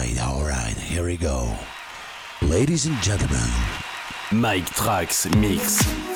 right, all right, here we go. Ladies and gentlemen, Mike Trax Mix.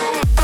Bye.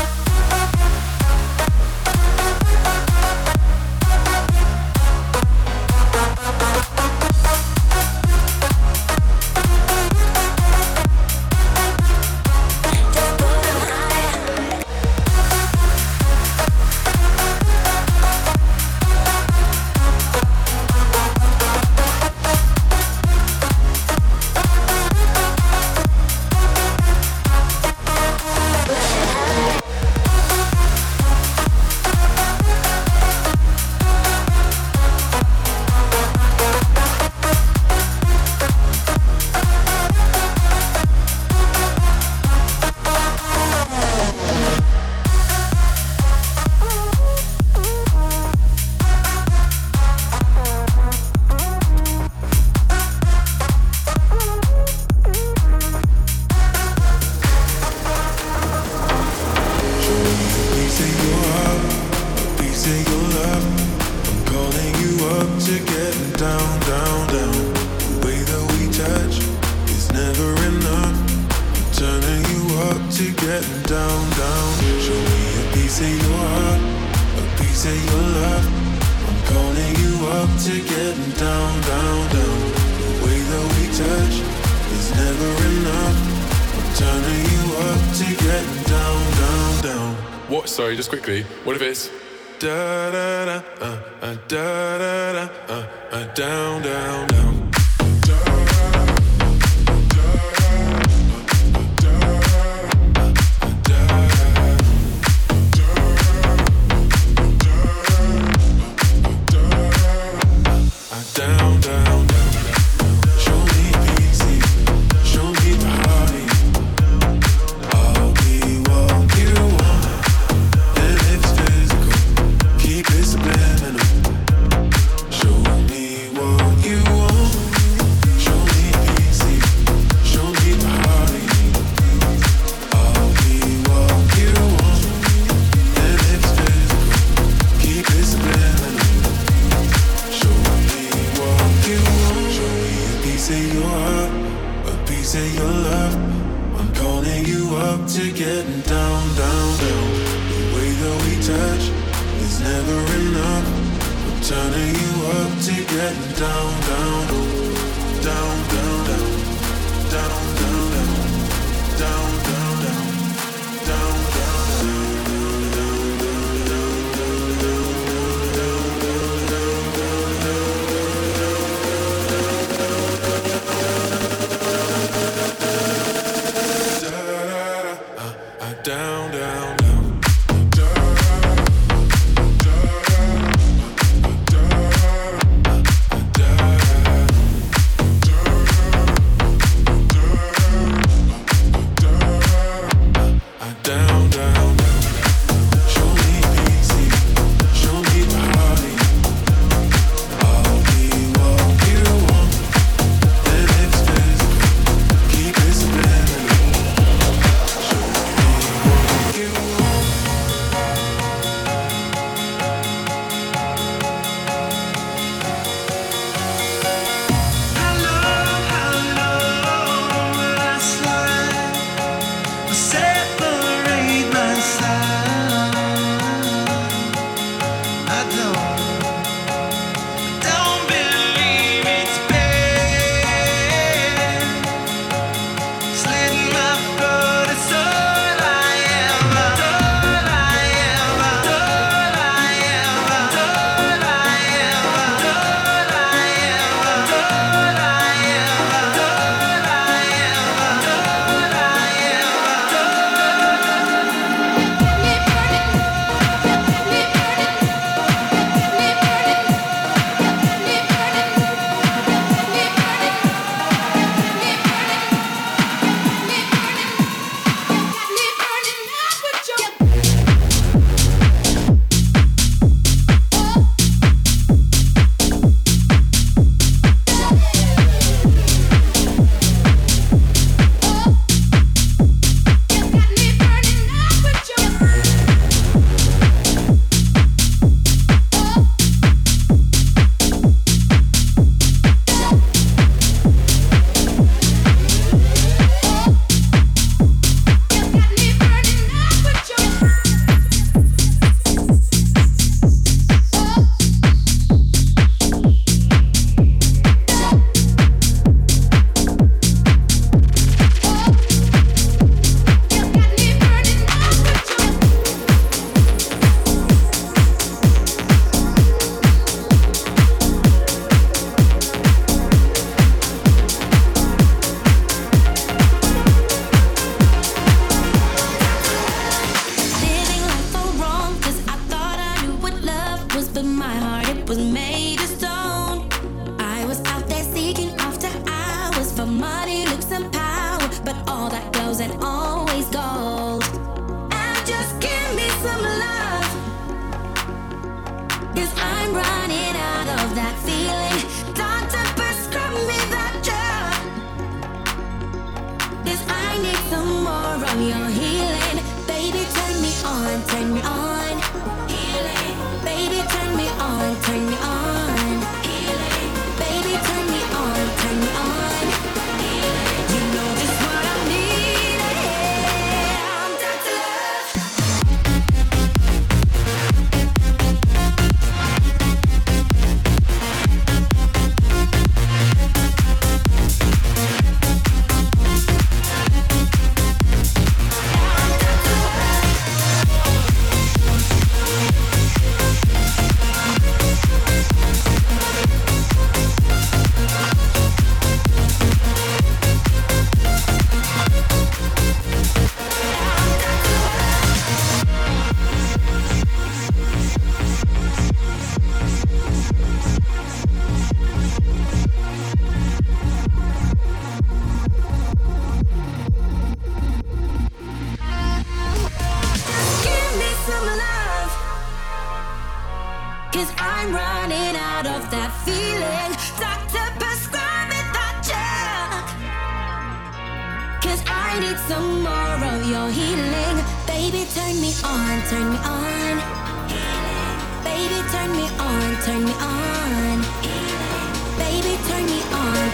Was made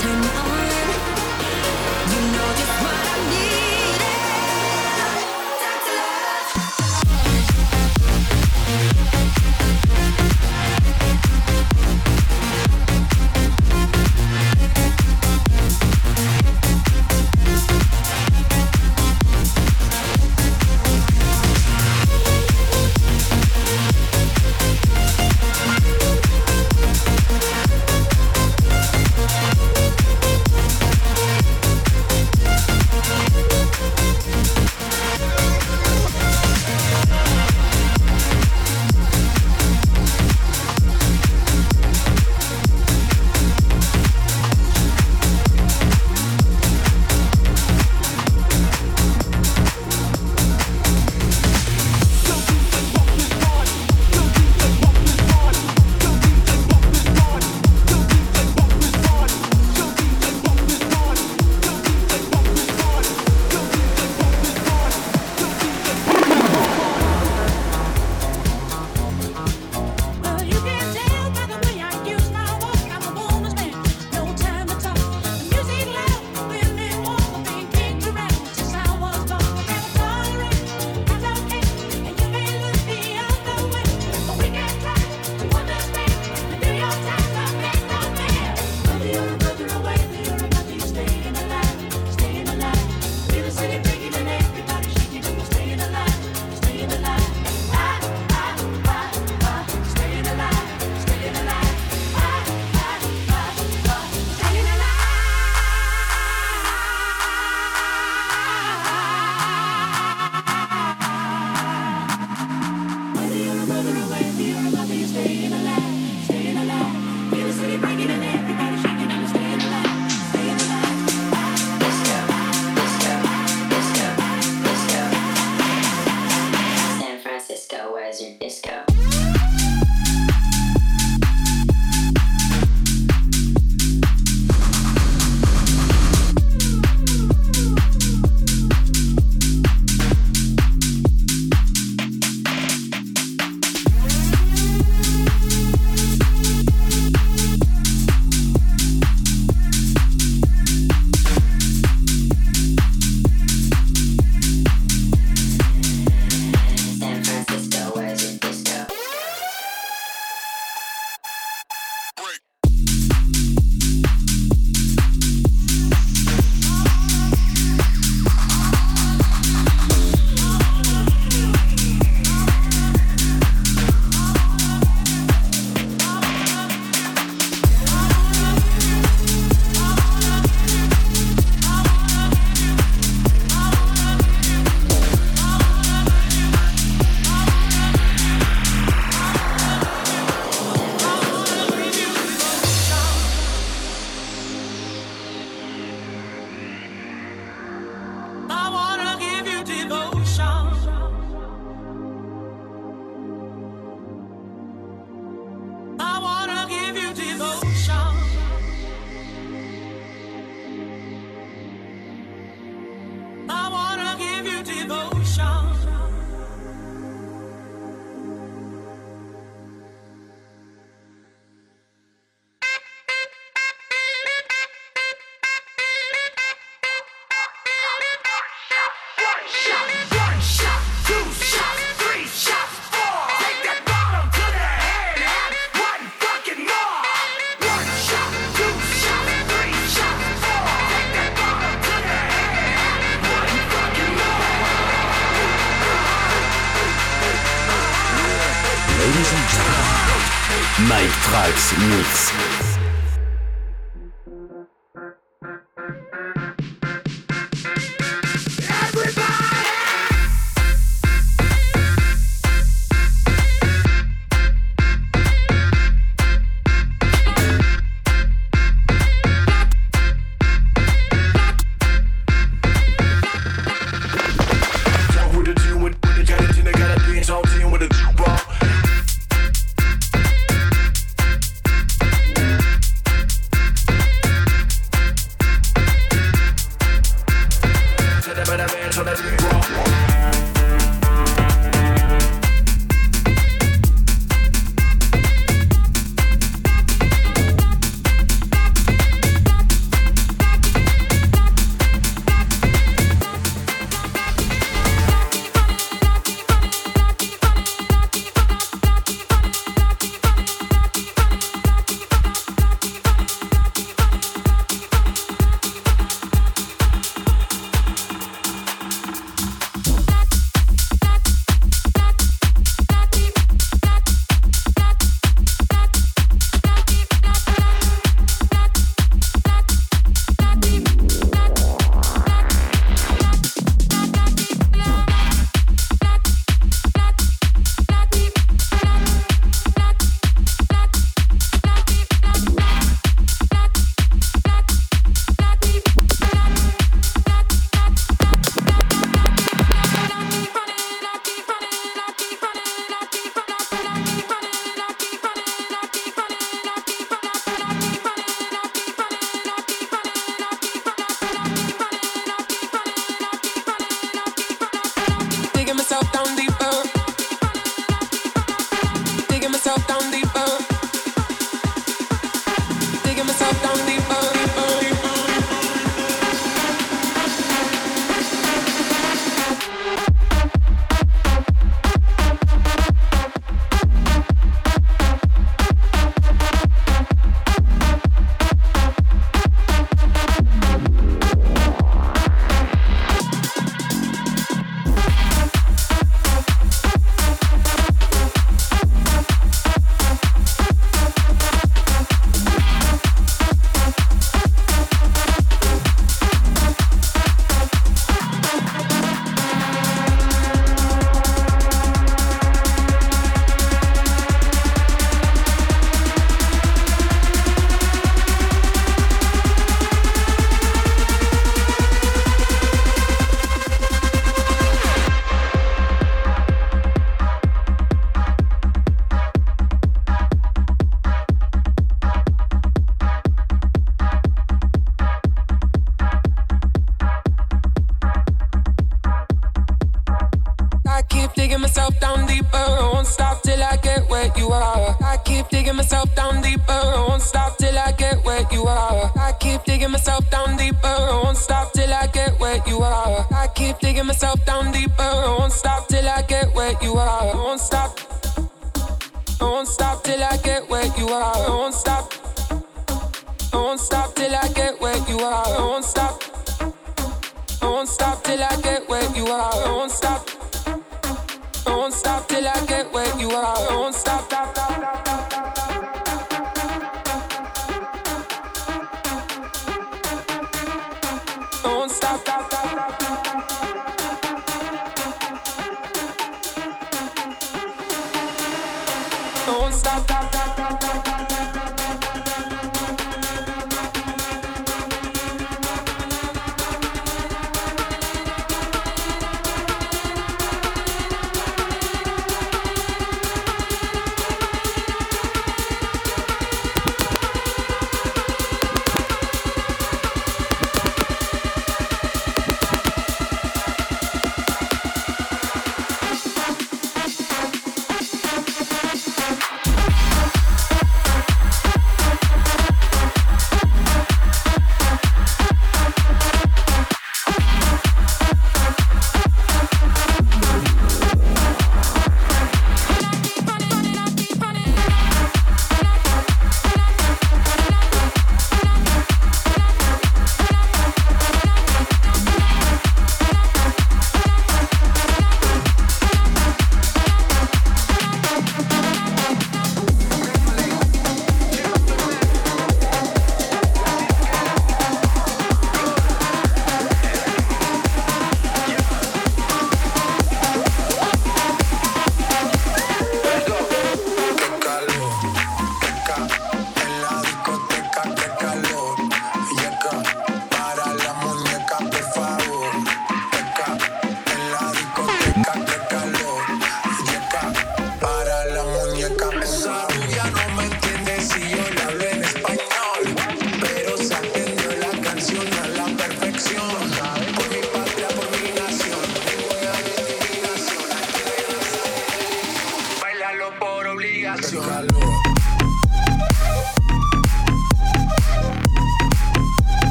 turn me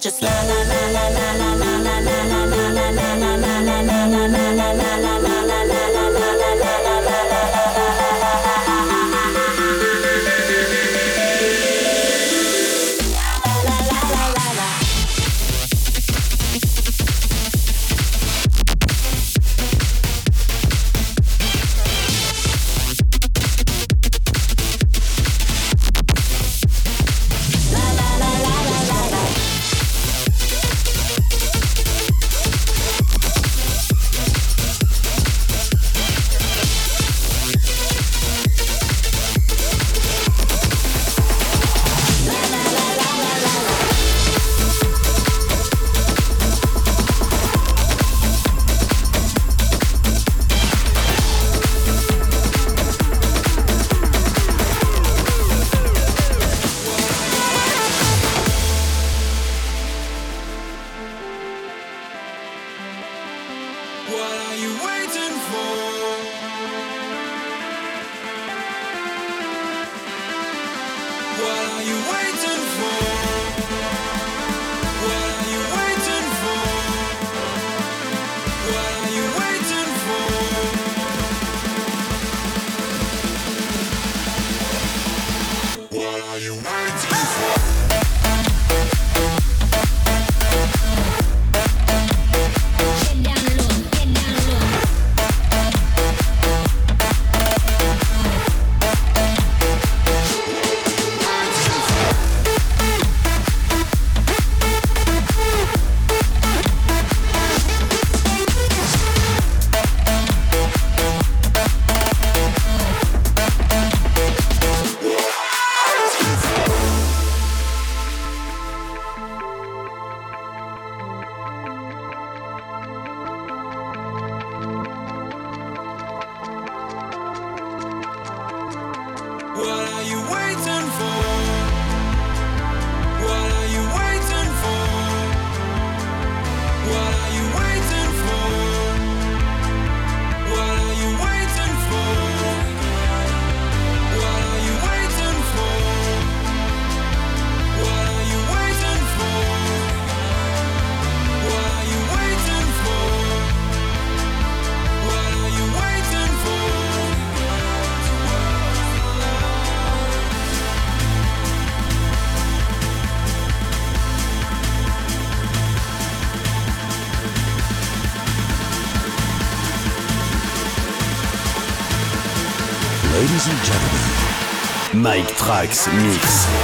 just la la la la la la la la la Sykes Mix.